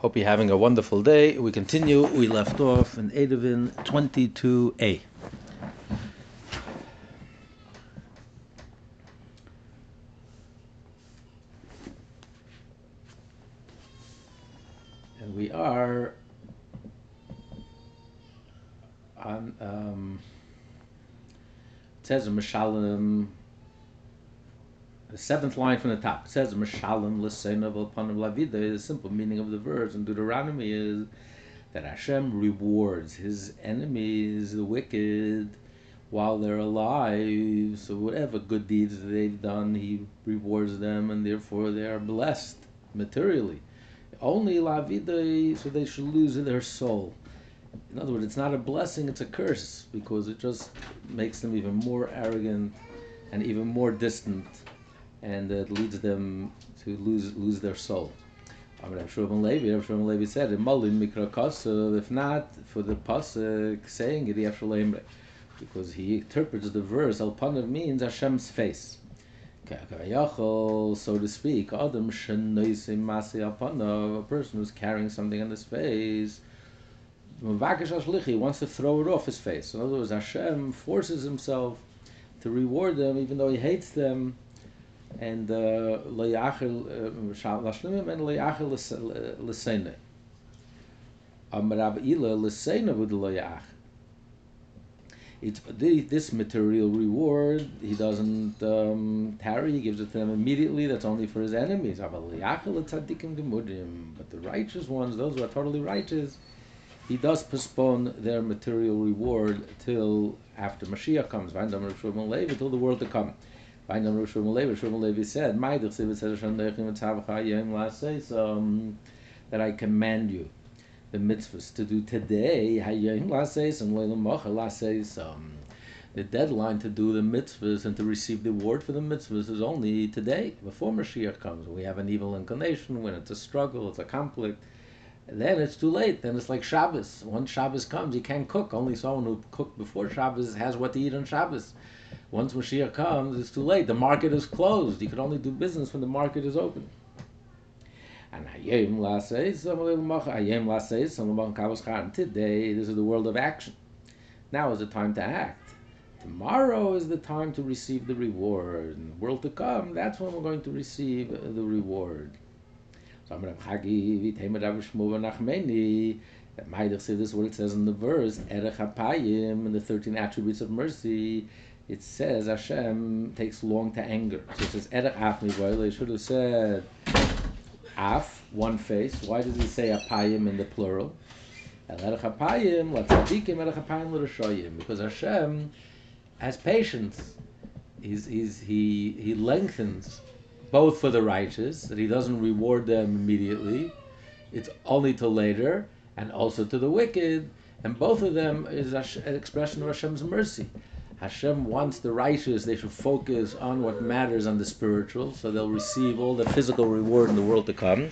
Hope you're having a wonderful day. We continue. We left off in Eiruvin 22a. And we are on, um, it says the seventh line from the top. It says Mishalim l'seinav upon lavida. The simple meaning of the verse in Deuteronomy is that Hashem rewards his enemies, the wicked, while they're alive. So whatever good deeds they've done, he rewards them, and therefore they are blessed materially. Only lavida, so they should lose their soul. In other words, it's not a blessing; it's a curse because it just makes them even more arrogant and even more distant and it leads them to lose lose their soul. Rav Shlomo Levi, Rav Shlomo Levi said, "Molin mikra If not for the pasuk saying it, because he interprets the verse al panav means Hashem's face. So to speak, Adam a person who's carrying something on his face. He wants to throw it off his face. In other words, Hashem forces himself to reward them, even though he hates them and uh, loyachil lashlimim and loyachil l'seine. Amarav ila l'seine with loyach. It's this material reward. He doesn't um, tarry. He gives it to them immediately. That's only for his enemies. But the righteous ones, those who are totally righteous, he does postpone their material reward till after Mashiach comes. Until the world to come. Said, "Ma'idich Siv says Hashem Deichem Etzavcha Yom um, that I command you the mitzvahs to do today um, the deadline to do the mitzvahs and to receive the award for the mitzvahs is only today, before Mashiach comes. We have an evil inclination, when it's a struggle, it's a conflict, then it's too late. Then it's like Shabbos. Once Shabbos comes, you can't cook. Only someone who cooked before Shabbos has what to eat on Shabbos. Once Mashiach comes, it's too late. The market is closed. You can only do business when the market is open. And today, this is the world of action. Now is the time to act. Tomorrow is the time to receive the reward. In the world to come, that's when we're going to receive the reward. So I'm Chagi, this is what it says in the verse, in the 13 attributes of mercy it says Hashem takes long to anger. So it says Erech Af It should have said Af, one face. Why does he say Apayim in the plural? Because Hashem has patience. He's, he's, he, he lengthens both for the righteous, that he doesn't reward them immediately. It's only till later, and also to the wicked. And both of them is an expression of Hashem's mercy. Hashem wants the righteous, they should focus on what matters on the spiritual, so they'll receive all the physical reward in the world to come.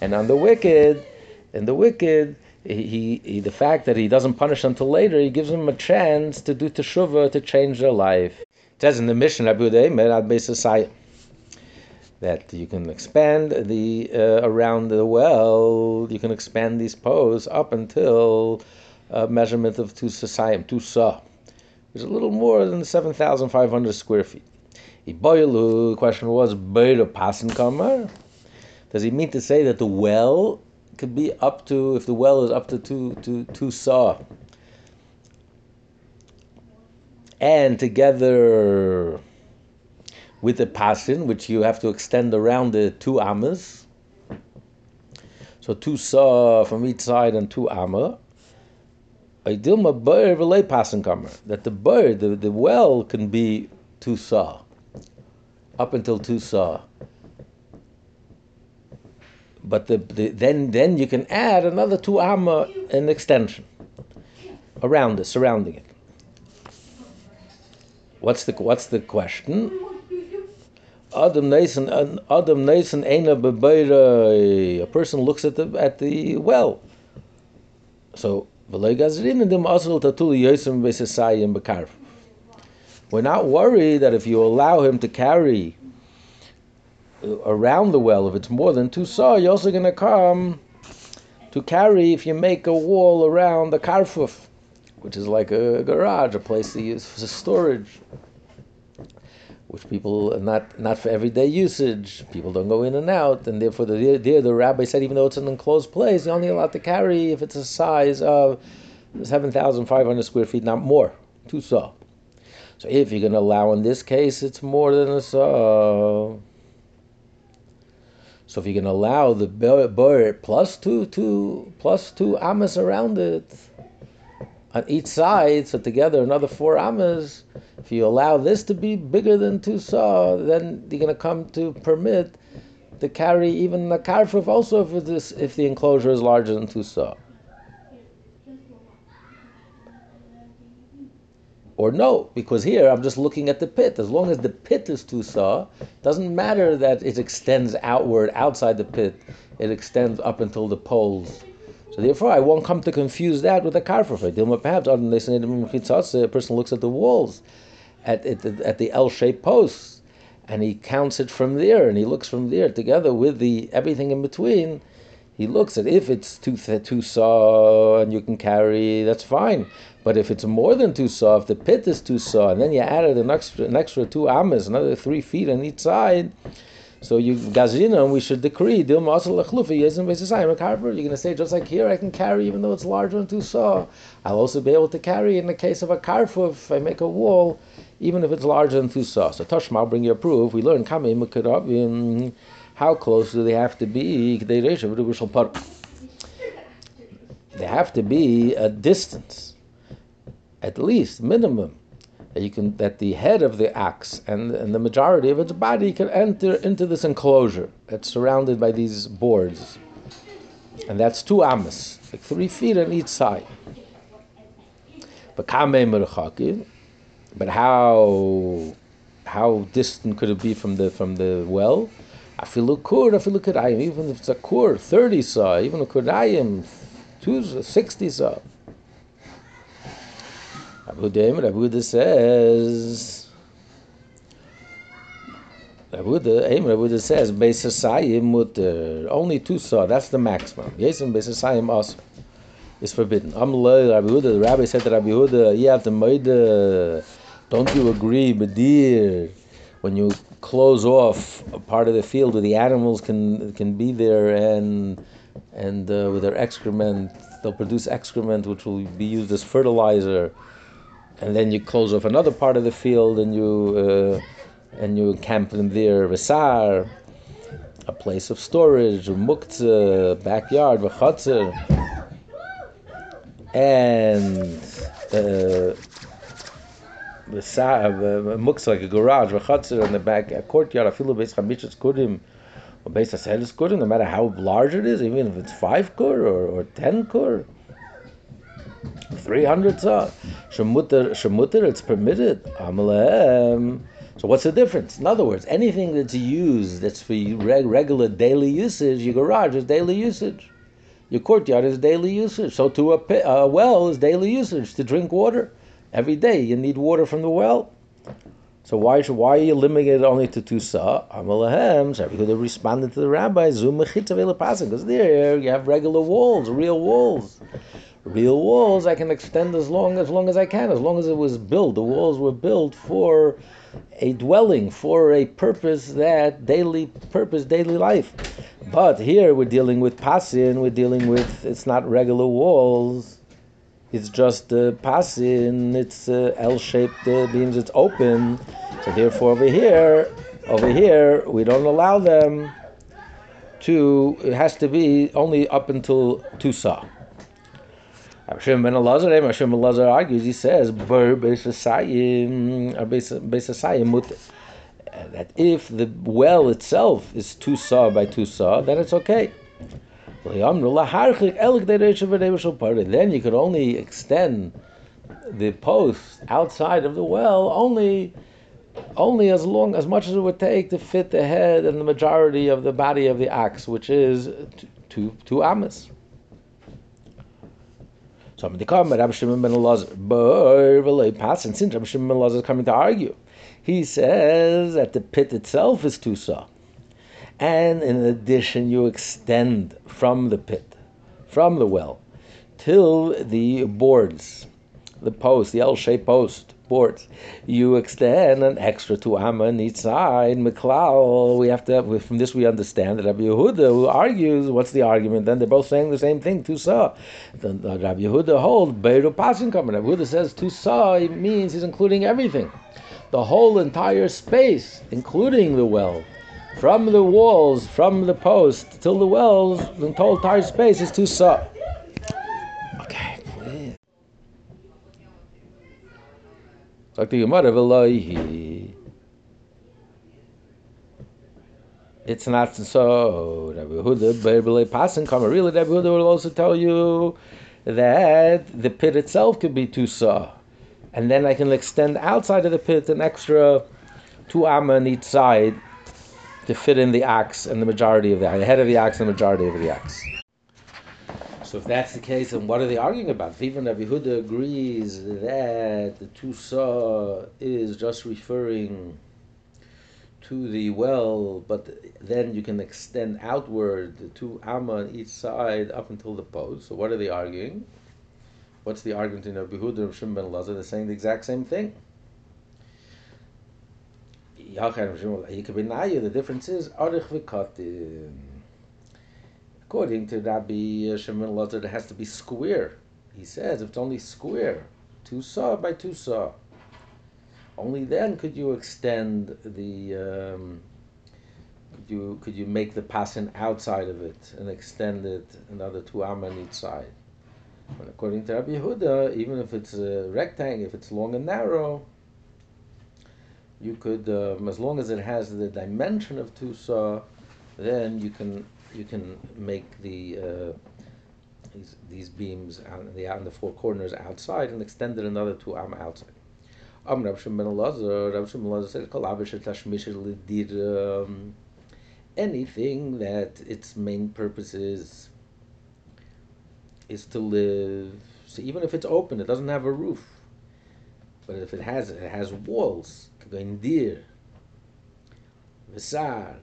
And on the wicked, and the wicked, he, he, the fact that he doesn't punish until later, he gives them a chance to do teshuvah, to change their life. It says in the Mishnah, that you can expand the uh, around the well, you can expand these posts up until a measurement of two sasayim, two sa is a little more than 7,500 square feet. The question was? Does he mean to say that the well could be up to, if the well is up to two, two, two saw? And together with the pasin, which you have to extend around the two amas. So two saw from each side and two amma that the bird, the, the well can be two saw, up until two saw. But the, the, then then you can add another two amma an extension around it, surrounding it. What's the what's the question? Adam Nason Adam Nason A person looks at the at the well. So we're not worried that if you allow him to carry around the well, if it's more than two saw, you're also going to come to carry if you make a wall around the karfuf, which is like a garage, a place to use for storage, which people not not for everyday usage. People don't go in and out, and therefore the there the rabbi said even though it's an enclosed place, you're only allowed to carry if it's a size of seven thousand five hundred square feet, not more, two saw. So if you're going to allow in this case, it's more than a saw. So if you're going to allow the bird plus two, two, plus two amas around it on each side, so together another four amas, if you allow this to be bigger than two saw, then you're going to come to permit to carry even the karfuf also if, this, if the enclosure is larger than two saw. or no, because here I'm just looking at the pit. As long as the pit is two saw, doesn't matter that it extends outward outside the pit. It extends up until the poles. So therefore, I won't come to confuse that with a karfuf. Perhaps on lesson a person looks at the walls, at, at, at the L-shaped posts, and he counts it from there, and he looks from there together with the everything in between he looks at if it's two two saw and you can carry, that's fine. But if it's more than two saw, if the pit is two saw, and then you added an extra an extra two amas, another three feet on each side, so you gazina, we should decree dil masal lechlufa yezim carver. You're going to say just like here, I can carry even though it's larger than two saw. I'll also be able to carry in the case of a karfuf if I make a wall, even if it's larger than two saw. So Toshma, I'll bring your proof. We learn how close do they have to be? They have to be a distance, at least minimum, you can that the head of the axe and, and the majority of its body can enter into this enclosure that's surrounded by these boards, and that's two amas, like three feet on each side. But how how distant could it be from the from the well? Afilu kur, afilu kurayim, even if it's a kur, 30 saw, even a kurayim, two, 60 saw. Abu Huda says, Abu Huda says, Beisasayim mutter, only two saw, that's the maximum. Yesim Beisasayim also is forbidden. Amalai, Rabbi Huda, the rabbi said to Rabbi Huda, you have don't you agree, Badir, when you close off a part of the field where the animals can can be there and and uh, with their excrement they'll produce excrement which will be used as fertilizer and then you close off another part of the field and you uh, and you camp them there vesar a place of storage muktzah backyard v'chatzer and uh, the muksa like a garage, v'chatzir in the back, a courtyard, afilu beis chamishes kudim, or beis haselis kudim, no matter how large it is, even if it's five kur or, or ten kur, 300 saw, shemutter, it's permitted, amalehem. So what's the difference? In other words, anything that's used that's for reg- regular daily usage, your garage is daily usage. Your courtyard is daily usage. So to a, pit, a well is daily usage to drink water. Every day you need water from the well. So why why are you limiting it only to two sa? Amalahem, so they responded to the rabbi, because there you have regular walls, real walls. Real walls I can extend as long as long as I can, as long as it was built. The walls were built for a dwelling, for a purpose that daily purpose, daily life. But here we're dealing with pasin, we're dealing with it's not regular walls it's just uh, passing, it's uh, L-shaped uh, beams, it's open. So therefore over here, over here, we don't allow them to, it has to be only up until two saw. Hashem ben Elazar, Hashem Elazar argues, he says, Bur Beisasayim, that if the well itself is two saw by two saw, then it's okay. Then you could only extend the post outside of the well only only as long as much as it would take to fit the head and the majority of the body of the axe, which is two two amas. So I'm come Rabbi Shimon ben Elazar, and since Rabbi Shimon ben Elazar is coming to argue, he says that the pit itself is two saw and in addition you extend from the pit from the well till the boards, the post, the L-shaped post boards. You extend an extra two amma each side. McLeod, we have to. Have, from this, we understand that Rabbi Yehuda, who argues, what's the argument? Then they're both saying the same thing. Two saw. Then Rabbi Yehuda holds Beiru Pasin coming. Rabbi Yehuda says two saw means he's including everything, the whole entire space, including the well. From the walls, from the post till the wells, the whole entire space is two Sagt die Gemara, Veloihi. It's not so. Rabbi Yehuda, Berbele Pasan Kama. Really, Rabbi Yehuda will also tell you that the pit itself could be two saw. And then I can extend outside of the pit an extra two amma on each side to fit in the axe and the majority of the, the head of the axe and the majority of the axe. So if that's the case, then what are they arguing about? Even Rabbi Huda agrees that the two saw is just referring to the well, but then you can extend outward to amma on each side up until the post. So what are they arguing? What's the argument in Rabbi Huda and Shimon ben Lazar? They're saying the exact same thing. The difference is arich v'katin. According to Rabbi Shimon Lazar, it has to be square. He says if it's only square, two saw by two saw, only then could you extend the. Um, could you could you make the pasin outside of it and extend it another two amma on each side? But according to Rabbi Yehuda, even if it's a rectangle, if it's long and narrow, you could, um, as long as it has the dimension of two saw, then you can you can make the uh, these, these beams on the on the four corners outside and extend it another two arm outside. Am Rav Shimon ben Elazar, Rav Shimon Elazar said, "Kolavish tashmish um, anything that its main purpose is is to live. So even if it's open, it doesn't have a roof. But if it has it has walls, deer, visar,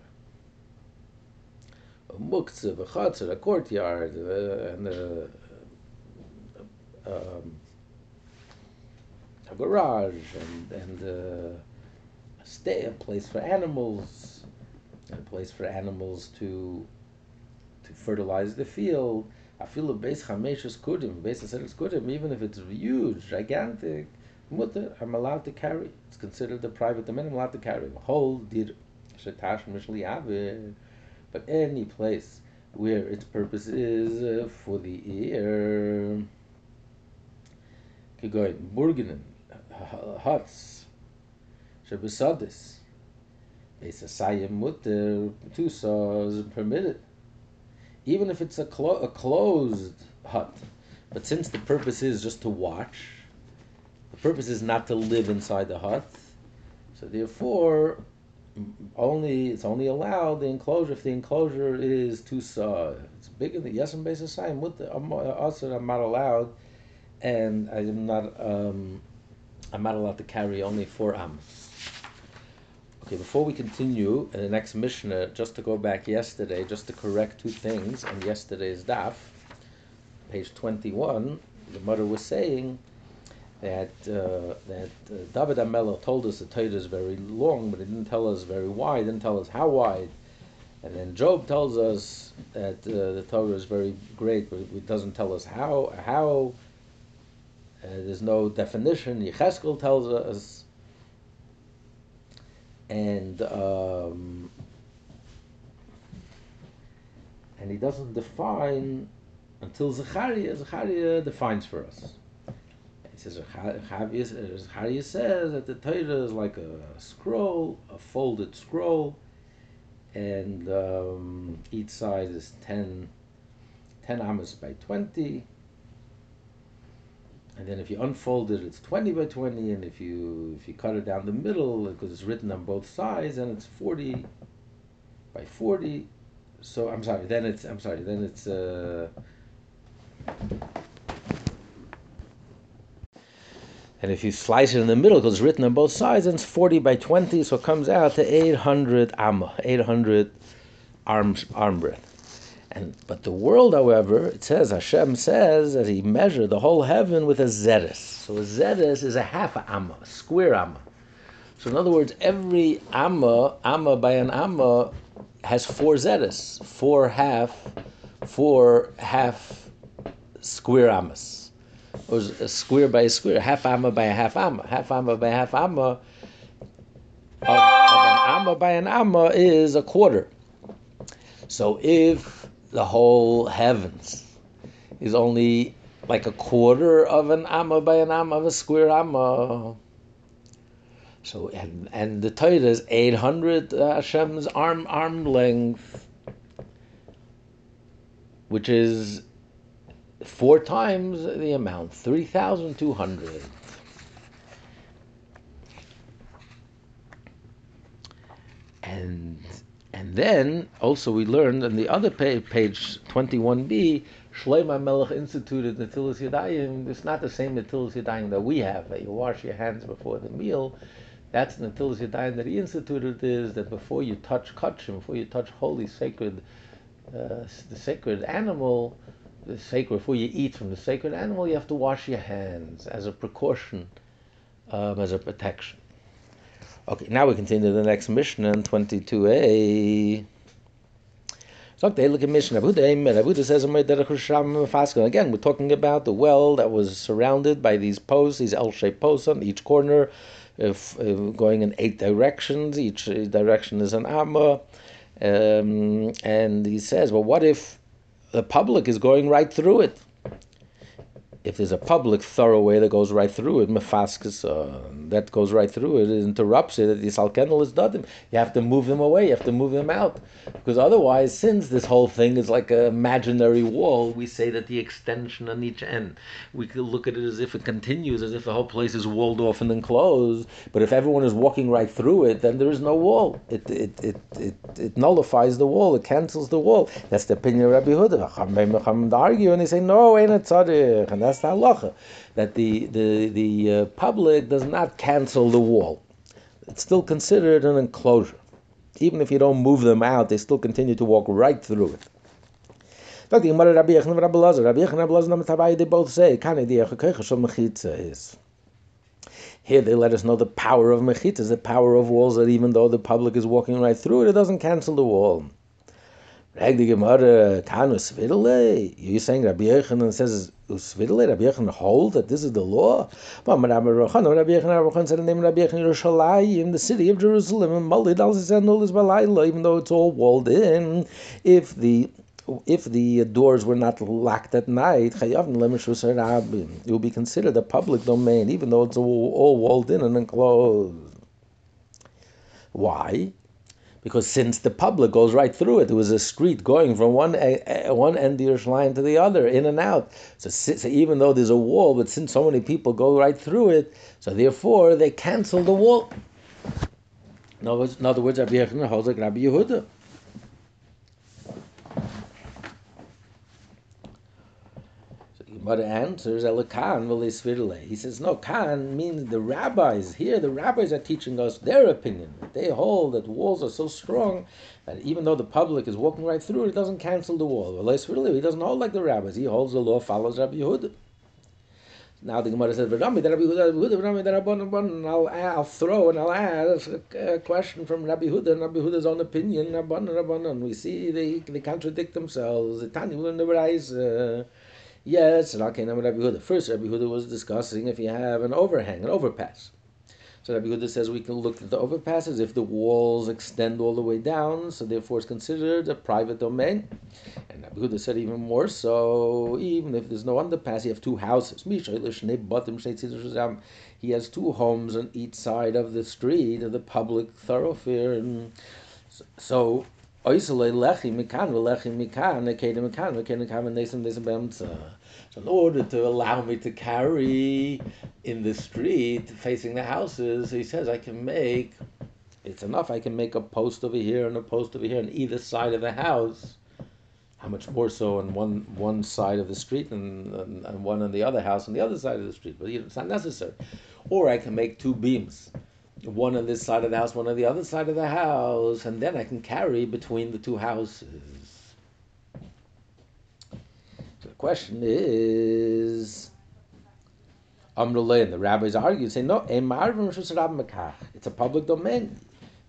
muktzah, a chatzar, a courtyard, uh, and a, um, a garage, and, and uh, a stay, a place for animals, and a place for animals to to fertilize the field. I feel a base chameshes kudim, base aseres kudim, even if it's huge, gigantic, mutter, I'm allowed to carry. It's considered a private domain. I'm allowed to carry. Whole dir shetash mishli but any place where its purpose is uh, for the ear. Kegoin, burgenen, huts, shebesadis, Esasayim mutter, two saws permitted. Even if it's a, clo- a closed hut. But since the purpose is just to watch, the purpose is not to live inside the hut, so therefore only it's only allowed the enclosure if the enclosure is too saw. It's bigger than yes, I'm basically saying with the also I'm not allowed, and I'm not um, I'm not allowed to carry only four ams. Okay, before we continue in the next Mishnah, just to go back yesterday, just to correct two things on yesterday's daf, page twenty-one, the mother was saying that uh, that uh, David Amelech told us the Torah is very long, but he didn't tell us very wide. Didn't tell us how wide. And then Job tells us that uh, the Torah is very great, but it doesn't tell us how. How uh, there's no definition. Yecheskel tells us, and um, and he doesn't define until Zechariah. Zechariah defines for us says Zechariah says that the Torah is like a scroll, a folded scroll, and um, each side is 10, 10 amas by 20. And then if you unfold it, it's 20 by 20, and if you if you cut it down the middle, because it's written on both sides, and it's 40 by 40. So I'm sorry, then it's I'm sorry, then it's uh, And if you slice it in the middle, because it's written on both sides, and it's 40 by 20, so it comes out to 800 amma, 800 arm, arm breadth. And but the world, however, it says Hashem says that He measured the whole heaven with a zeres. So a zeres is a half amma, a square amma. So in other words, every amma, amma by an amma, has four zeres, four half, four half square ammas. Or a square by a square, half amma by a half amma, half amma by a half amma. Of, of an amma by an amma is a quarter. So if the whole heavens is only like a quarter of an amma by an amma of a square amma. So and and the Torah is eight hundred uh, Hashem's arm arm length, which is four times the amount, three thousand two hundred. And and then also we learned on the other page, page 21b, Shlomo Melech instituted Natilas Yadayim. It's not the same Natilas Yadayim that we have, that you wash your hands before the meal. That's Natilas Yadayim that he instituted is that before you touch kachim, before you touch holy, sacred, uh, the sacred animal, the sacred, before you eat from the sacred animal, you have to wash your hands as a precaution, um, as a protection. Okay, now we continue to the next Mishnah in 22a. So they look at Mishnah. Abuda says, Again, we're talking about the well that was surrounded by these posts, these L-shaped posts on each corner, if going in eight directions. Each direction is an amma. Um, and he says, well, what if the public is going right through it? If there's a public thoroughway that goes right through it, mefaskes, uh, that goes right through it, it interrupts it, the salkenel is dadim. You have to move them away, you have to move them out. Because otherwise, since this whole thing is like an imaginary wall, we say that the extension on each end, we could look at it as if it continues, as if the whole place is walled off and enclosed. But if everyone is walking right through it, then there is no wall. It, it, it, it, it nullifies the wall, it cancels the wall. That's the opinion of Rabbi Huda. And they say, no, ain't it tzaddik. And that's that's the halacha, that the, the, the uh, public does not cancel the wall. It's still considered an enclosure. Even if you don't move them out, they still continue to walk right through it. They both say, here they let us know the power of mechitas, the power of walls, that even though the public is walking right through it, it doesn't cancel the wall. You're saying Rabbi Yechanan says Svidele, Rabbi Yechanan hold that this is the law? But Rabbi Yechanan, Rabbi Yechanan, Rabbi said the name Rabbi Yechanan Yerushalayim, the city of Jerusalem, and Malid al is Balayla, even though it's all walled in. If the if the doors were not locked at night, it will be considered a public domain, even though it's all walled in and enclosed. Why? Because since the public goes right through it, there was a street going from one one end of Yerushalayim to the other, in and out. So, so, even though there's a wall, but since so many people go right through it, so therefore they cancel the wall. In other words, in other words Rabbi Yehuda holds like Rabbi Yehuda. But the answer is Elakan Velisvirle. He says, no, Khan means the rabbis. Here, the rabbis are teaching us their opinion. They hold that walls are so strong that even though the public is walking right through it, it doesn't cancel the wall. Velisvirle, he doesn't hold like the rabbis. He holds the law, follows Rabbi Yehuda. Now the Gemara says, I'll, I'll throw and I'll ask a question from Rabbi Huda and Rabbi Huda's own opinion. We see they, they contradict themselves. The Tanya will never Yes, Rabbi Yehuda. First, Rabbi Yehuda was discussing if you have an overhang, an overpass. So Rabbi Yehuda says we can look at the overpasses if the walls extend all the way down, so therefore it's considered a private domain. And Rabbi Yehuda said even more so, even if there's no underpass, you have two houses. He has two homes on each side of the street, of the public thoroughfare. And so in order to allow me to carry in the street facing the houses, he says I can make, it's enough, I can make a post over here and a post over here on either side of the house. How much more so on one one side of the street and, and, and one on the other house on the other side of the street, but it's not necessary. Or I can make two beams one on this side of the house, one on the other side of the house, and then I can carry between the two houses. Question is, Amrulay, and the rabbis argue, say no, it's a public domain.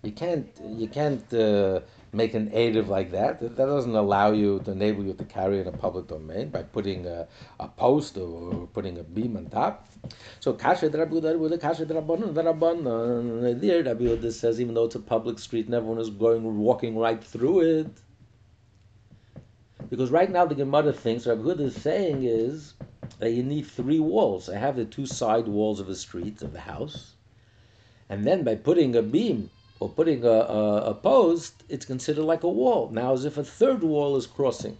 You can't, you can't uh, make an native like that. That doesn't allow you to enable you to carry in a public domain by putting a, a post or putting a beam on top. So kasha Yehuda, kasha Rabbanon, Rabbanon. There, Rabbi says even though it's a public street and everyone is going walking right through it, because right now the Gemara thinks Rabbi Yehuda is saying is that you need three walls. I have the two side walls of the street of the house, and then by putting a beam or putting a, a, a, post, it's considered like a wall. Now, as if a third wall is crossing.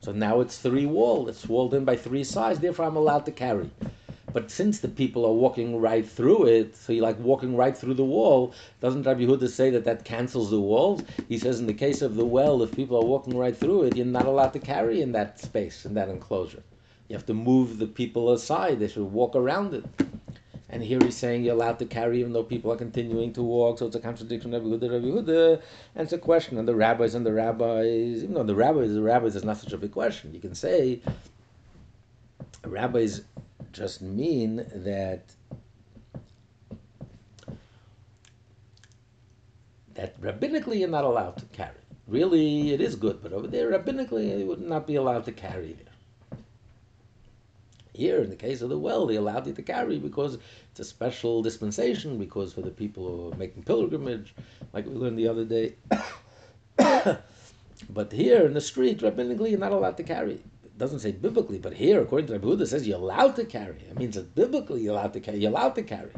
So now it's three wall. It's walled in by three sides. Therefore, I'm allowed to carry. But since the people are walking right through it, so you're like walking right through the wall, doesn't Rabbi Yehuda say that that cancels the walls? He says in the case of the well, if people are walking right through it, you're not allowed to carry in that space, in that enclosure. You have to move the people aside. They should walk around it. And here he's saying you're allowed to carry even though people are continuing to walk, so it's a contradiction of Rabbi Yehuda, and it's a question. And the rabbis and the rabbis, even though the rabbis, the rabbis is not such a big question. You can say rabbis just mean that that rabbinically you're not allowed to carry. Really, it is good, but over there, rabbinically, you would not be allowed to carry there. Here, in the case of the well, they allowed you to carry because it's a special dispensation, because for the people who are making pilgrimage, like we learned the other day. but here in the street, rabbinically, you're not allowed to carry. Doesn't say biblically, but here, according to Rabbi Huda, says you're allowed to carry. It means that biblically you're allowed to carry. You're allowed to carry.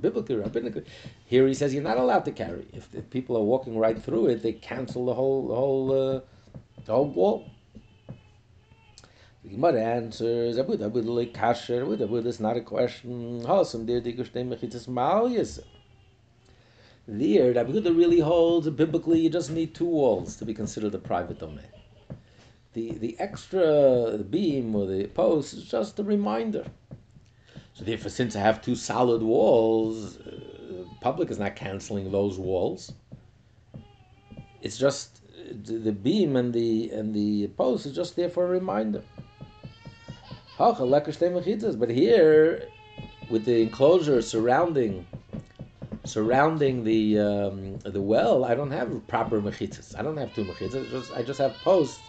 Biblically, rabbinically. Here he says you're not allowed to carry. If, if people are walking right through it, they cancel the whole, the whole, uh, the whole wall. The Gemara answers, Abu Abu like kasher, Abu Abu is not a question. Hasam der die gestehen mechitzes mal yes. There, Abu really holds biblically you just need two walls to be considered a private domain. The the extra beam or the post is just a reminder. So therefore, since I have two solid walls, uh, public is not canceling those walls. It's just the beam and the and the post is just there for a reminder. But here, with the enclosure surrounding surrounding the um, the well, I don't have proper mechitzas. I don't have two mechitzas. Just, I just have posts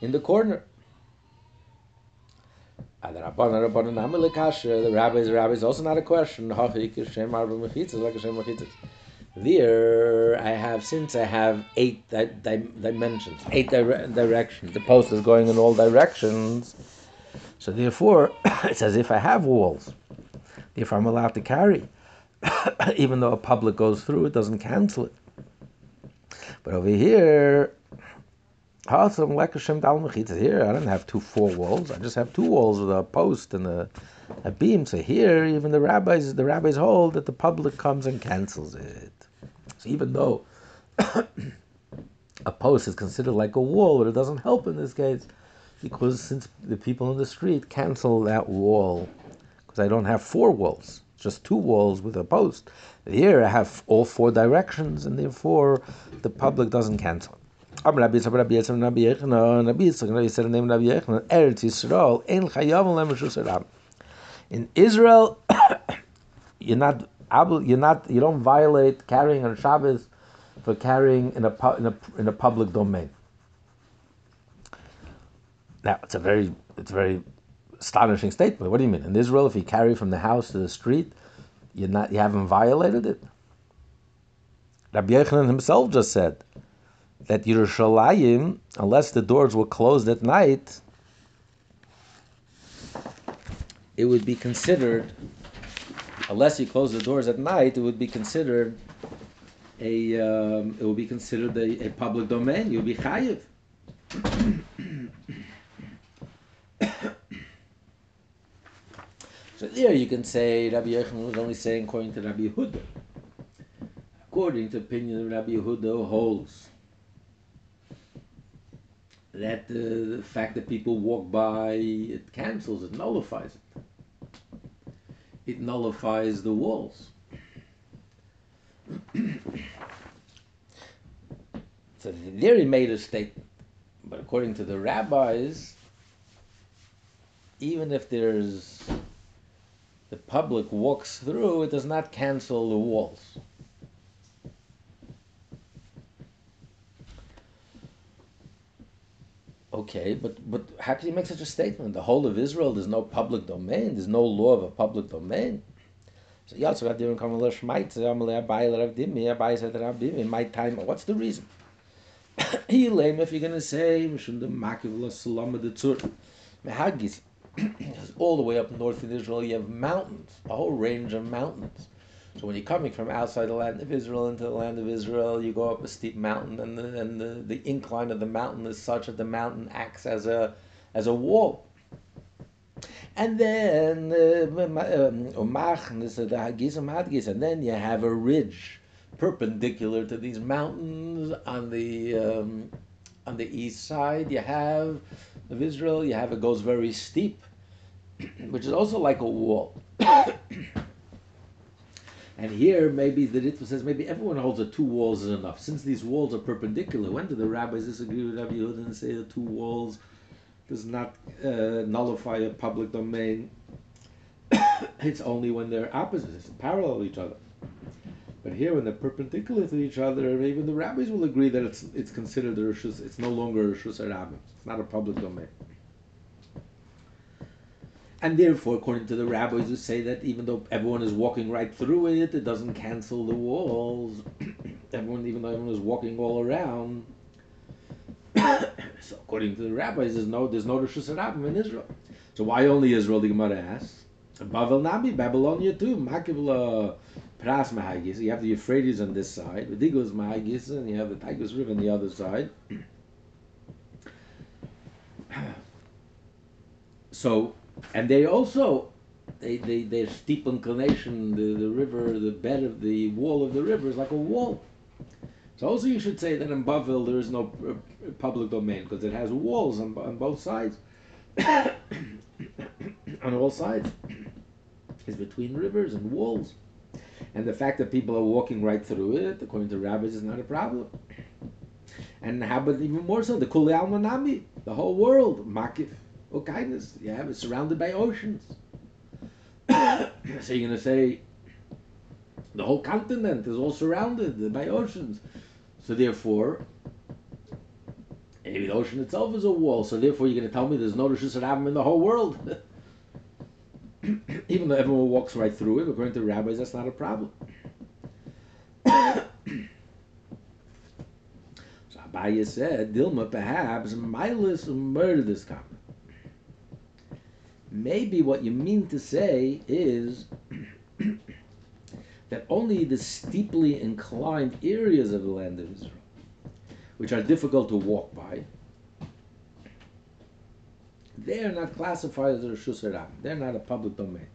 in the corner. The rabbis, the rabbis also not a question. There, I have since I have eight di- di- dimensions, eight di- directions. The post is going in all directions. So therefore, it's as if I have walls. Therefore, I'm allowed to carry. Even though a public goes through, it doesn't cancel it. But over here, here, I don't have two four walls. I just have two walls with a post and a, a beam. So here, even the rabbis, the rabbis hold that the public comes and cancels it. So even though a post is considered like a wall, but it doesn't help in this case because since the people in the street cancel that wall, because I don't have four walls, just two walls with a post. Here I have all four directions, and therefore the public doesn't cancel. In Israel, you're not you're not you don't violate carrying on Shabbos for carrying in a in a in a public domain. Now it's a very it's a very astonishing statement. What do you mean? In Israel, if you carry from the house to the street, you're not you haven't violated it. Rabbi Yochanan himself just said that Yerushalayim, unless the doors were closed at night, it would be considered, unless you close the doors at night, it would be considered a, um, it would be considered a, a public domain. You'll be chayiv. So there you can say Rabbi Yochanan was only saying according to Rabbi Yehuda. According to opinion of Rabbi Yehuda holds that the fact that people walk by, it cancels, it nullifies it. It nullifies the walls. so there he made a statement. But according to the rabbis, even if there's the public walks through, it does not cancel the walls. Okay, but but how can you make such a statement? The whole of Israel, there's no public domain, there's no law of a public domain. So yeah, so in my time, what's the reason? He lame if you're gonna say all the way up north in Israel, you have mountains, a whole range of mountains. So when you're coming from outside the land of Israel into the land of Israel, you go up a steep mountain, and the, and the, the incline of the mountain is such that the mountain acts as a as a wall. And then uh, um, and then you have a ridge perpendicular to these mountains on the um, on the east side. You have of Israel. You have it goes very steep, which is also like a wall. And here, maybe the Ritva says maybe everyone holds that two walls is enough. Since these walls are perpendicular, when do the rabbis disagree with Rabbi Yehuda and say that two walls does not uh, nullify a public domain? it's only when they're opposites, parallel to each other. But here, when they're perpendicular to each other, even the rabbis will agree that it's it's considered a rishus. It's no longer a rishus It's not a public domain. And therefore, according to the rabbis who say that even though everyone is walking right through it, it doesn't cancel the walls. everyone, even though everyone is walking all around. so according to the rabbis, there's no there's no Rishus Harabim in Israel. So why only Israel? The Gemara asks. Bavel Nabi, Babylonia too. Makivla Pras Mahagis. You have the Euphrates on this side, the Digos Mahagis, and you have the Tigris River on the other side. so and they also they, they their steep inclination, the, the river, the bed of the wall of the river is like a wall. So also you should say that in Bavel there is no uh, public domain because it has walls on, on both sides, on all sides. It's between rivers and walls, and the fact that people are walking right through it, according to rabbis, is not a problem. And how about even more so the Kuli Almanami, the whole world, Makif. What kindness? You have it surrounded by oceans. so you're going to say the whole continent is all surrounded by oceans. So therefore, maybe the ocean itself is a wall. So therefore, you're going to tell me there's no Rishus Rabbim in the whole world. Even though everyone walks right through it, according to rabbis, that's not a problem. so Abaye said, Dilma, perhaps, Milas murdered this comment maybe what you mean to say is that only the steeply inclined areas of the land of Israel, which are difficult to walk by, they are not classified as a Rishus Haram. They're not a public domain.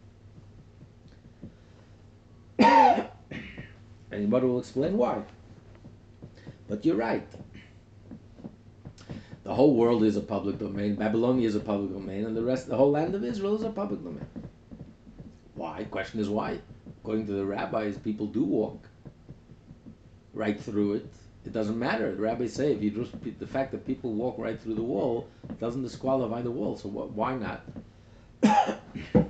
Anybody will explain why. But you're right. The whole world is a public domain. Babylonia is a public domain, and the rest, the whole land of Israel is a public domain. Why? Question is why. According to the rabbis, people do walk right through it. It doesn't matter. The rabbis say if you just the fact that people walk right through the wall doesn't disqualify the wall. So what, why not? so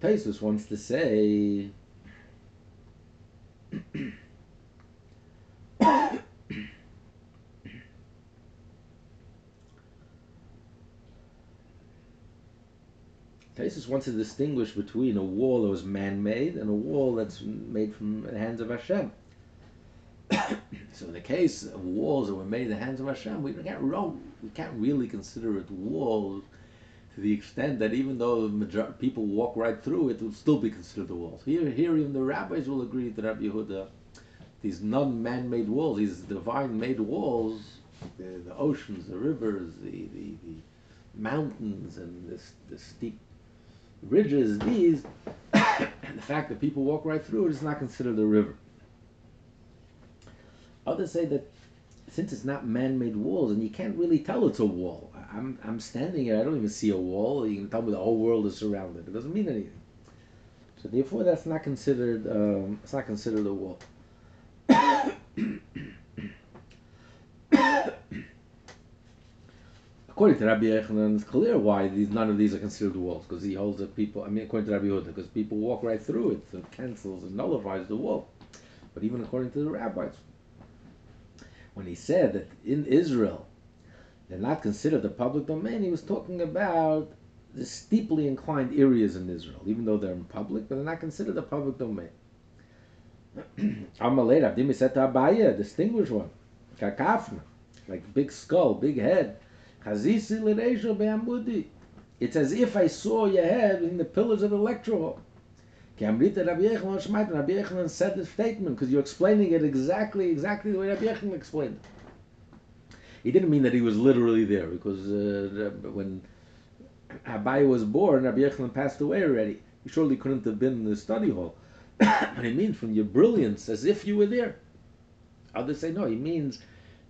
Taisus wants to say. Taisus wants to distinguish between a wall that was man-made and a wall that's made from the hands of Hashem. so in the case of walls that were made in the hands of Hashem, we can't, we can't really consider it walls to the extent that even though people walk right through it, it will still be considered a wall. Here, here even the rabbis will agree that Rabbi Yehuda, these non-man-made walls, these divine-made walls, the, the oceans, the rivers, the, the, the mountains, and this, the steep ridges, these, and the fact that people walk right through it is not considered a river. Others say that since it's not man-made walls, and you can't really tell it's a wall. I'm, I'm standing here, I don't even see a wall. You can tell me the whole world is surrounded. It doesn't mean anything. So therefore, that's not considered. Um, it's not considered a wall. According to Rabbi Yechanan, it's clear why these, none of these are considered walls because he holds that people. I mean, according to Rabbi Yehuda, because people walk right through it, so it cancels and nullifies the wall. But even according to the rabbis, when he said that in Israel they're not considered the public domain, he was talking about the steeply inclined areas in Israel, even though they're in public, but they're not considered the public domain. Amalei Abdimi said to Abaya, distinguished one, kakafna, like big skull, big head. Chazisi l'reisho be'amudi. It's as if I saw your head in the pillars of the lecture hall. Rabbi Yechanan said the statement because you're explaining it exactly, exactly the way Rabbi Yechanan explained it. He didn't mean that he was literally there because uh, when Abai was born, Rabbi Yechanan passed away already. He surely couldn't have been in the study hall. He means from your brilliance, as if you were there. Others say no. He means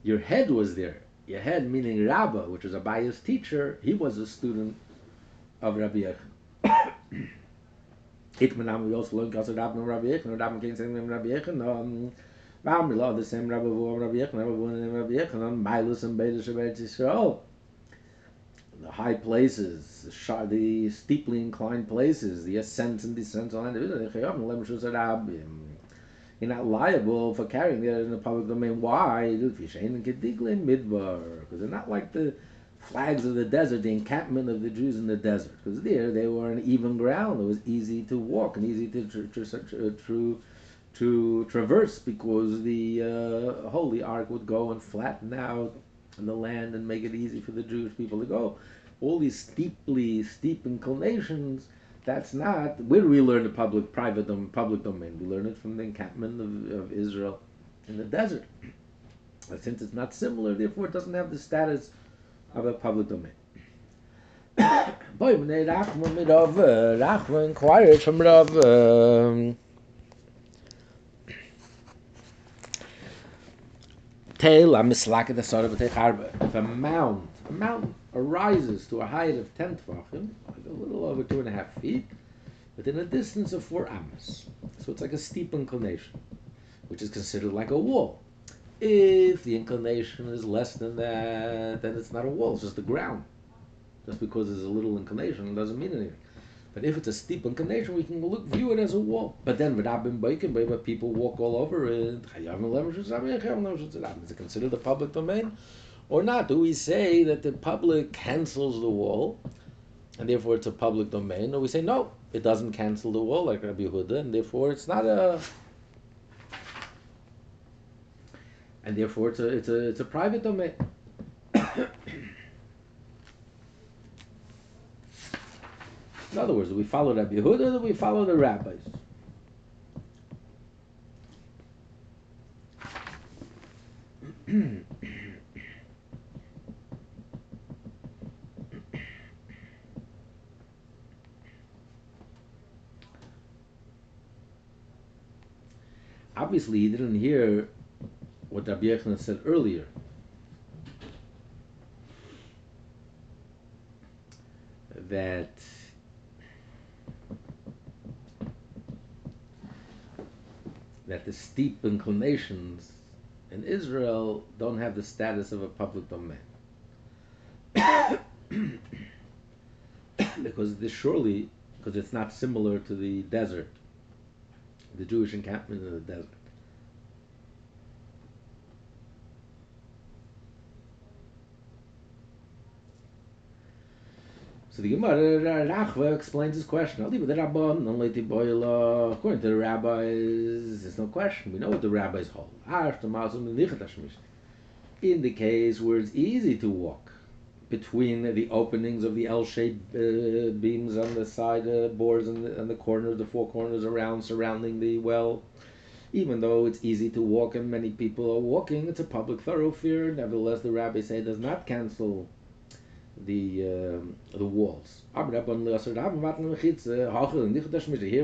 your head was there. Your head, meaning Rabba, which was Abaya's teacher, he was a student of Rabbi. Itmanam we also learn because Rabbi Rabbi Yechanan, Rabbi King saying Rabbi Yechanan. Warum wir laden dem Rabbi wo Rabbi Yechanan, Rabbi wo Rabbi Yechanan, Milus and Beis Shabbat Yisrael. The high places, the the steeply inclined places, the ascents and descents on the You're not liable for carrying it in the public domain. Why? Because they're not like the flags of the desert, the encampment of the Jews in the desert. Because there they were on even ground. It was easy to walk and easy to to, to, to traverse because the uh, holy ark would go and flatten out the land and make it easy for the Jewish people to go. All these steeply steep inclinations. That's not. Where do we learn the public, private, dom, public domain? We learn it from the encampment of, of Israel in the desert. But since it's not similar, therefore it doesn't have the status of a public domain. Boy, Rachman inquired from Rav, um, Tail, I'm mislaka the sort of a harba. If a mound, a mountain arises to a height of ten tvachim, like a little over two and a half feet, within a distance of four amos. So it's like a steep inclination, which is considered like a wall. If the inclination is less than that, then it's not a wall, it's just the ground. Just because there's a little inclination doesn't mean anything. But if it's a steep inclination, we can look view it as a wall. But then with Abim Baikin, but people walk all over uh, it. Is it considered a public domain? Or not? Do we say that the public cancels the wall and therefore it's a public domain? Or we say no, it doesn't cancel the wall like Rabbi Yehuda, and therefore it's not a and therefore it's a it's a it's a private domain. In other words, do we follow Rabbi Yehuda or do we follow the rabbis? Obviously, he didn't hear what Rabbi Yechanan said earlier. That that the steep inclinations in Israel don't have the status of a public domain. because this surely, because it's not similar to the desert, the Jewish encampment in the desert. So the Gemara Rachva explains his question. According to the rabbis, there's no question. We know what the rabbis hold. In the case where it's easy to walk between the openings of the L-shaped uh, beams on the side uh, boards and the, and the corners, the four corners around surrounding the well, even though it's easy to walk and many people are walking, it's a public thoroughfare. Nevertheless, the rabbis say it does not cancel the um, the walls. Here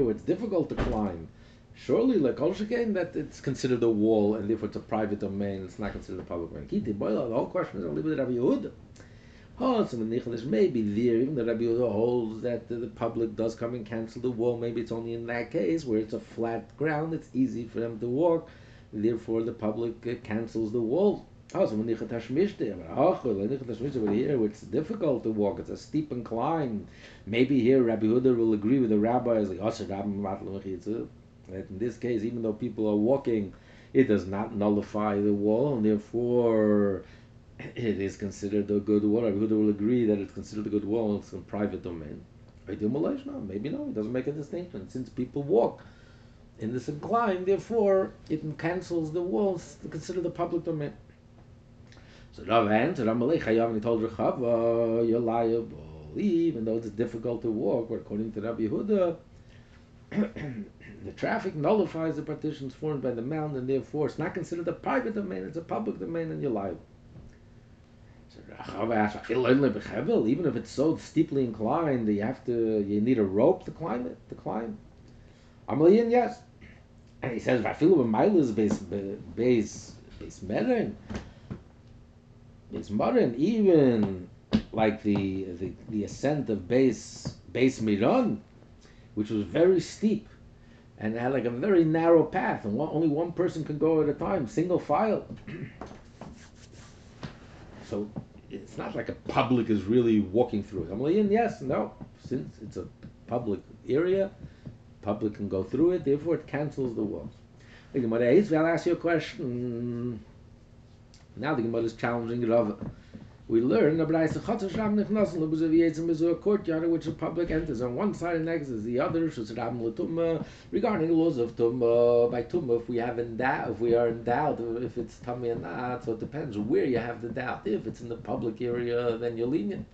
where it's difficult to climb. Surely, like again, that it's considered a wall, and therefore it's a private domain. It's not considered a public domain. The whole question is only with Rabbi Yehuda. Oh, maybe there, even the Rabbi Yehuda holds that the, the public does come and cancel the wall. Maybe it's only in that case where it's a flat ground. It's easy for them to walk. Therefore, the public uh, cancels the wall. Also, when Nichat Hashmishte, but here it's difficult to walk, it's a steep incline. Maybe here Rabbi Huda will agree with the rabbis, like. That in this case, even though people are walking, it does not nullify the wall, and therefore it is considered a good wall. Rabbi Huda will agree that it's considered a good wall, it's a private domain. Maybe no, it doesn't make a distinction. Since people walk in this incline, therefore it cancels the walls to consider the public domain. So Rav answered, Amalei Chayav, and he told Rechava, you're liable, even though it's difficult to walk, but according to Rabbi Yehuda, the traffic nullifies the partitions formed by the mound, and therefore it's not considered a private domain, it's a public domain, and you're liable. So asked, even if it's so steeply inclined, you have to, you need a rope to climb it, to climb. Amalei, yes. And he says, Vafilu b'mailas base base base merin is modern, even like the, the the ascent of base base Miron, which was very steep and had like a very narrow path, and one, only one person can go at a time, single file. so it's not like a public is really walking through it. I'm like, yes, no, since it's a public area, public can go through it, therefore it cancels the walls. I'll ask you a question. Now the Gemara is challenging Rav. We learn the Braisa Chatzah Shram Nechnasen Lebuzav is a courtyard in which the public enters on one side and exits the other. Shusram Letumma regarding the laws of Tumma. By Tumma, if we have in doubt, if we are in doubt if it's tummy or not, so it depends where you have the doubt. If it's in the public area, then you're lenient.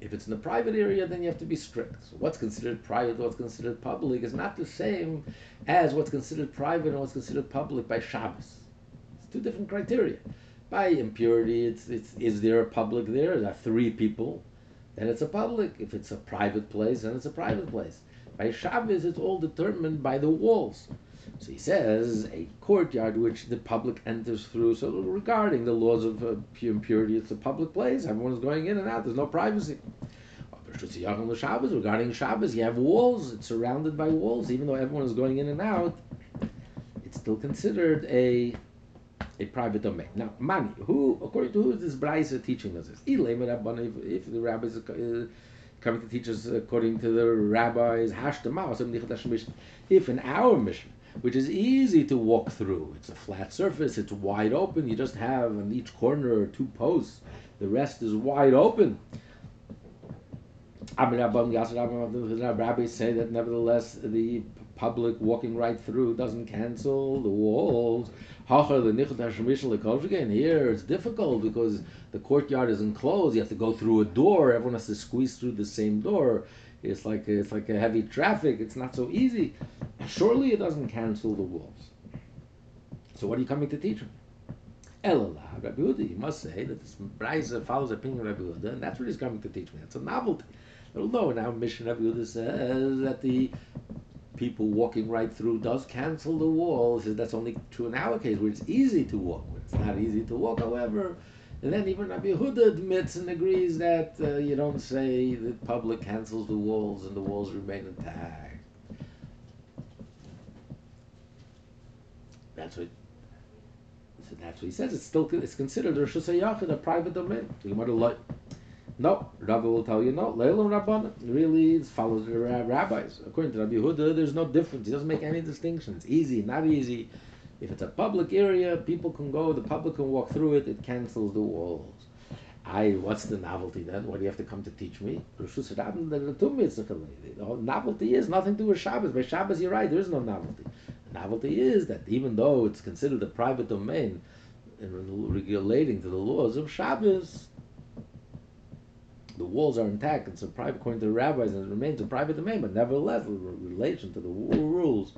If it's in the private area, then you have to be strict. So what's considered private, what's considered public, is not the same as what's considered private and what's considered public by Shabbos two different criteria. By impurity, it's, it's is there a public there? There are three people, then it's a public. If it's a private place, then it's a private place. By Shabbos, it's all determined by the walls. So he says a courtyard which the public enters through. So regarding the laws of uh, impurity, it's a public place. Everyone is going in and out. There's no privacy. Regarding Shabbos, you have walls. It's surrounded by walls. Even though everyone is going in and out, it's still considered a a private domain. Now, money. Who, according to who is this Braisa teaching us this? If, if the rabbis are uh, coming to teach us according to the rabbis, if in our Mishnah, which is easy to walk through, it's a flat surface, it's wide open, you just have on each corner two posts, the rest is wide open. Rabbis say that nevertheless the public walking right through doesn't cancel the walls. And here it's difficult because the courtyard is enclosed. You have to go through a door. Everyone has to squeeze through the same door. It's like a, it's like a heavy traffic. It's not so easy. Surely it doesn't cancel the walls. So what are you coming to teach him? Elala, Rabbi Huda, you must say that this Braisa follows the opinion of Rabbi Huda, and that's what he's coming to teach me. That's a novelty. Although our Mishnah, Rabbi Huda says that the people walking right through does cancel the wall. Says that's only true in our case where it's easy to walk. It's not easy to walk, however, and then even Rabbi Huda admits and agrees that uh, you don't say the public cancels the walls and the walls remain intact. That's what. So that's what he says. It's still it's considered a Shusayachid, a private domain. No, Rabbi will tell you no. Leilam Rabban really it follows the rabbis. According to Rabbi Huda, there's no difference. He doesn't make any distinctions. Easy, not easy. If it's a public area, people can go. The public can walk through it. It cancels the walls. I, what's the novelty then? What do you have to come to teach me? The novelty is nothing to do with Shabbos. By Shabbos, you're right. There is no novelty. The novelty is that even though it's considered a private domain, in relating to the laws of Shabbos, the walls are intact. It's a private, according to the rabbis, and remains a private domain. But nevertheless, in relation to the rules,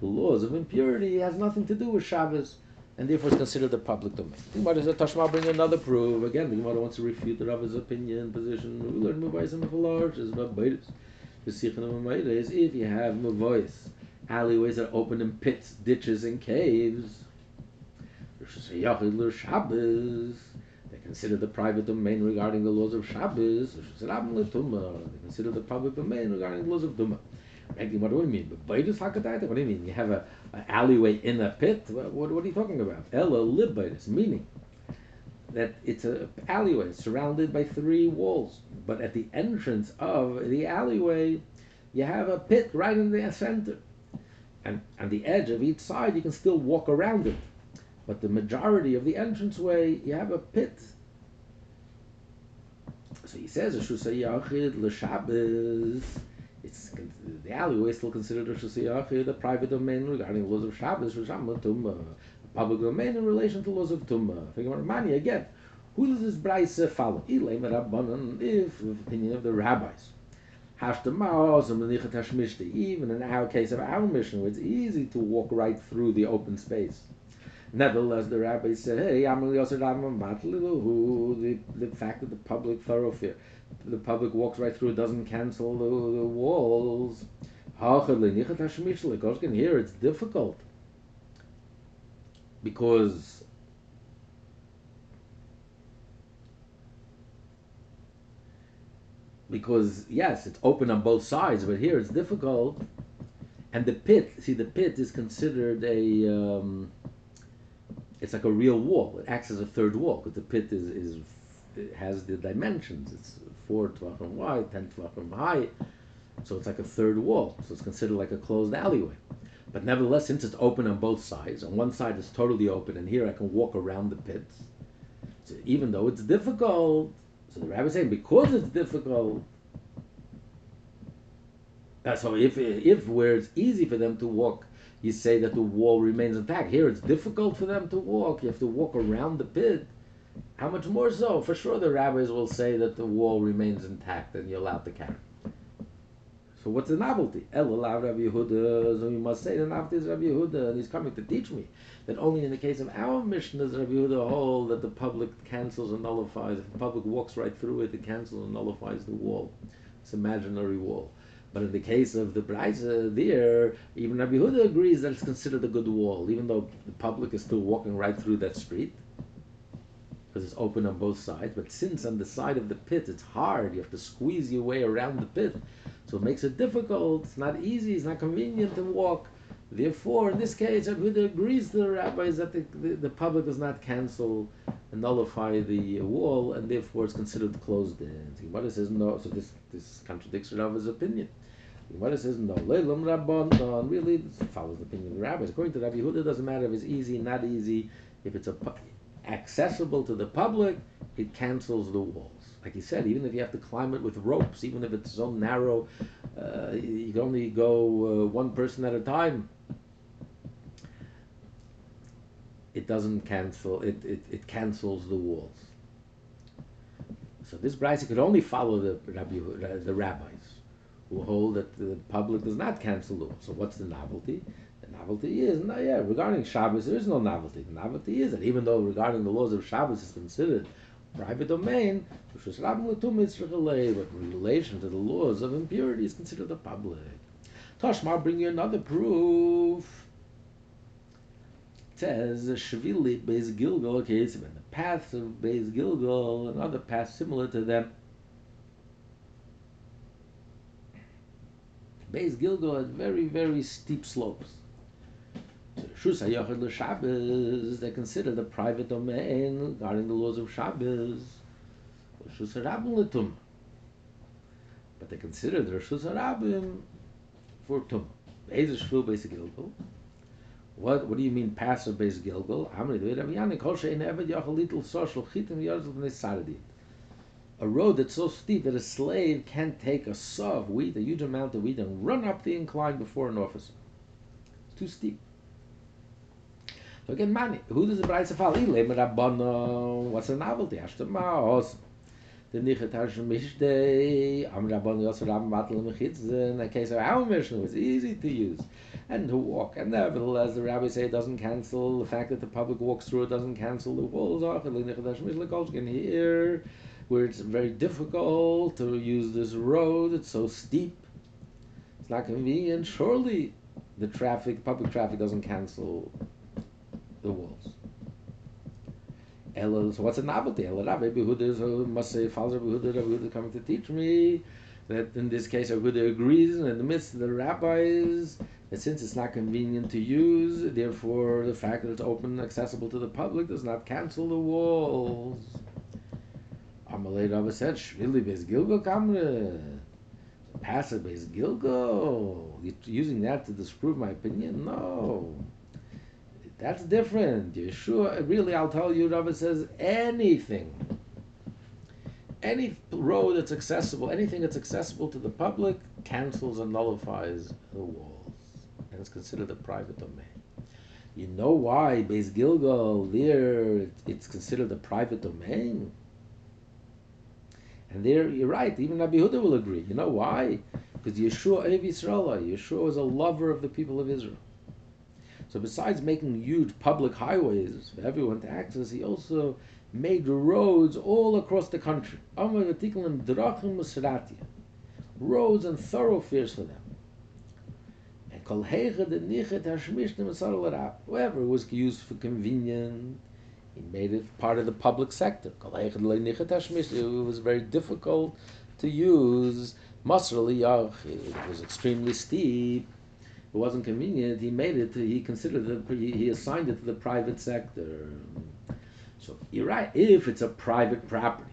the laws of impurity, has nothing to do with Shabbos, and therefore is considered a public domain. The Gemara says, Tashma bring another proof. Again, the Gemara wants to refute the Rabbis' opinion, position. We learn Muvayis and Mufalash, is. The of is if you have Muvayis, alleyways that open in pits, ditches, and caves. Shabbos consider the private domain regarding the laws of Shabbos. They consider the public domain regarding the laws of Tumma. What do you mean? What do you mean? You have a, an alleyway in a pit? What, what, what are you talking about? Ella Libbaidus, meaning that it's a alleyway surrounded by three walls, but at the entrance of the alleyway, you have a pit right in the center, and on the edge of each side, you can still walk around it, but the majority of the entranceway, you have a pit. So he says, "Shusayachid l'Shabbos." It's the alleyway is still considered a Shusayachid, a private domain regarding laws of Shabbos, public domain in relation to laws of Tumma. Money again. Who does this Braisa follow? If the opinion of the rabbis. Even in our case of our Mishnah, where it's easy to walk right through the open space. Nevertheless, the rabbi said, "Hey, the the fact that the public thoroughfare, the public walks right through, doesn't cancel the, the walls." Here, it's difficult because because yes, it's open on both sides, but here it's difficult. And the pit, see, the pit is considered a, um, it's like a real wall. It acts as a third wall because the pit is, is has the dimensions. It's four tvachim wide, ten tvachim high, so it's like a third wall. So it's considered like a closed alleyway. But nevertheless, since it's open on both sides, on one side it's totally open, and here I can walk around the pit. So even though it's difficult, so the rabbi is saying because it's difficult. Uh, so if if where it's easy for them to walk, you say that the wall remains intact. Here it's difficult for them to walk. You have to walk around the pit. How much more so? For sure, the rabbis will say that the wall remains intact and you're allowed to carry. So what's the novelty? El Rabbi Yehuda. So we must say the novelty is Rabbi Yehuda, and he's coming to teach me that only in the case of our Mishnah does Rabbi Yehuda hold that the public cancels and nullifies. If the public walks right through it, it cancels and nullifies the wall. It's imaginary wall. But in the case of the Braisa uh, there, even Rabbi Yehuda agrees that it's considered a good wall, even though the public is still walking right through that street because it's open on both sides. But since on the side of the pit it's hard, you have to squeeze your way around the pit. So it makes it difficult. It's not easy. It's not convenient to walk. Therefore, in this case, Rabbi Huda agrees to the rabbis that the, the, the, public does not cancel and nullify the wall, and therefore it's considered closed in. The Gemara says no, so this, this contradicts Rava's opinion. The Gemara says no, leilam rabban, really follows the opinion of the rabbis. According to Rabbi Yehuda, it doesn't matter if it's easy, not easy, if it's a, accessible to the public, it cancels the walls like he said, even if you have to climb it with ropes, even if it's so narrow, uh, you can only go uh, one person at a time. It doesn't cancel. It, it, it cancels the walls. So this Braisa could only follow the rabbi, the who hold that the public does not cancel walls. So what's the novelty? The novelty is, no, yeah, regarding Shabbos, there is no novelty. The novelty is that even though regarding the laws of Shabbos is considered private domain, which is but in relation to the laws of impurity is considered the public. Tashma bring you another proof. It says Shvili Beis Gilgal, okay, in the paths of Beis Gilgal, another path similar to them. Beis Gilgal had very, very steep slopes. Shus HaYochid L'Shabbos, they consider the private domain regarding the laws of Shabbos. Shus HaRabim. But they consider the Shus HaRabim for Tum. Be'ez Shvil Beis Gilgal. What, what do you mean passive Beis Gilgal? Amri Dvei Rav Yanni Kol Shein Eved Yochel Little Social Chitim Yorzl B'nei Saradit. A road that's so steep that a slave can't take a saw of wheat, a huge amount of wheat, and run up the incline before an officer. It's too steep. So again, money. Who does the of fall? Mit What's the novelty? Du The Nichet Hashem Mishdei. Am Rabban Yos Ram Matel Mechitz. In the case of our Mishnah, it's easy to use and to walk. And nevertheless, the rabbi say it doesn't cancel the fact that the public walks through it doesn't cancel the walls. Golchkin oh, here, where it's very difficult to use this road, it's so steep, it's not convenient. Surely, the traffic, public traffic, doesn't cancel the walls. Ella, so what's a novelty? Ella Rabbi Behuda must say, Father Behuda, Rabbi Behuda coming to teach me. that in this case Aguda agrees in the midst of the rabbis that since it's not convenient to use, therefore the fact that it's open and accessible to the public does not cancel the walls. Amalei Rabba said, Shvili Beis Gilgal Kamre. Passive Beis Gilgal. You're using that to disprove my opinion? No. That's different. Yeshua, really, I'll tell you, Rabbi says anything any road that's accessible, anything that's accessible to the public, cancels and nullifies the walls, and it's considered a private domain. You know why Beis Gilgal there it's considered a private domain, and there you're right. Even Rabbi Huda will agree. You know why? Because Yeshua Ev Yisrael, Yeshua is a lover of the people of Israel. So besides making huge public highways for everyone to access, he also made roads all across the country. Roads and thoroughfares for them. And whoever was used for convenience, he made it part of the public sector. It was very difficult to use. It was extremely steep. It wasn't convenient. He made it. He considered it. He assigned it to the private sector. So you're right. If it's a private property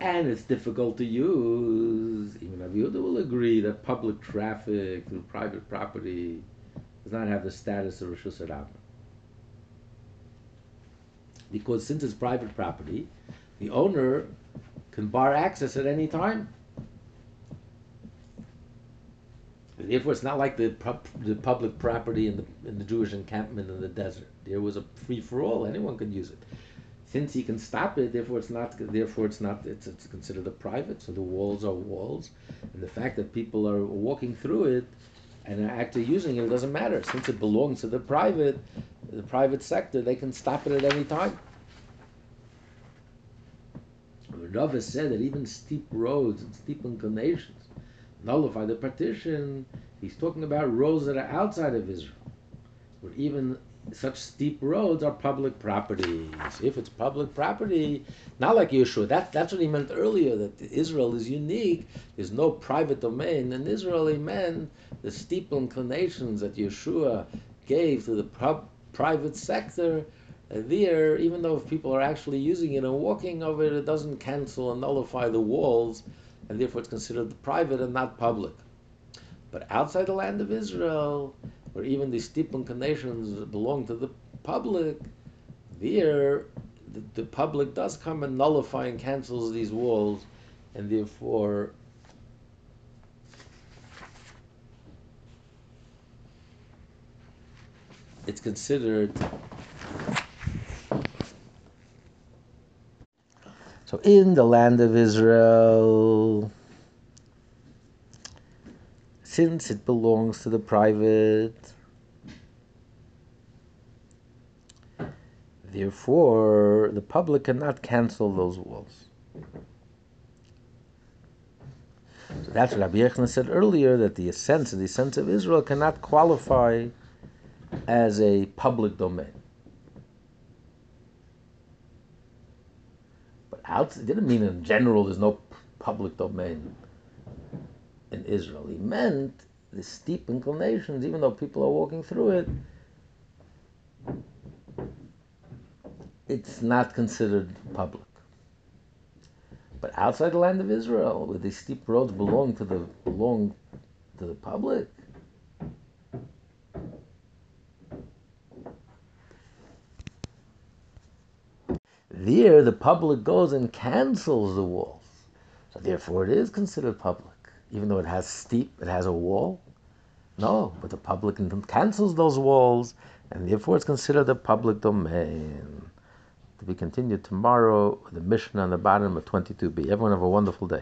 and it's difficult to use, even Aviuda will agree that public traffic through private property does not have the status of Rishus Harabim. Because since it's private property, the owner can bar access at any time. Therefore, it's not like the, the public property in the, in the Jewish encampment in the desert. There was a free for all; anyone could use it. Since he can stop it, therefore it's not. Therefore, it's not. It's, it's considered a private. So the walls are walls, and the fact that people are walking through it and are actually using it doesn't matter. Since it belongs to the private, the private sector, they can stop it at any time. Rava said that even steep roads and steep inclinations nullify the partition. He's talking about roads that are outside of Israel, where even such steep roads are public properties. If it's public property, not like Yeshua, that, that's what he meant earlier, that Israel is unique. There's no private domain. In Israel, he meant the steep inclinations that Yeshua gave to the pro- private sector. Uh, there, even though if people are actually using it and walking over it, it doesn't cancel and nullify the walls and therefore it's considered private and not public. But outside the land of Israel, where even these steep inclinations belong to the public, there the, the public does come and nullify and cancels these walls, and therefore it's considered So in the land of Israel, since it belongs to the private, therefore the public cannot cancel those walls. So that's what Rabbi Yechon said earlier that the essence the essence of Israel cannot qualify as a public domain. But out, it didn't mean in general there's no public domain in Israel. He meant the steep inclinations, even though people are walking through it, it's not considered public. But outside the land of Israel, where these steep roads belong to the belong to the public, There, the public goes and cancels the walls. So therefore, it is considered public, even though it has steep, it has a wall. No, but the public cancels those walls, and therefore it's considered a public domain. To be continued tomorrow, the Mishnah on the bottom of 22b. Everyone have a wonderful day.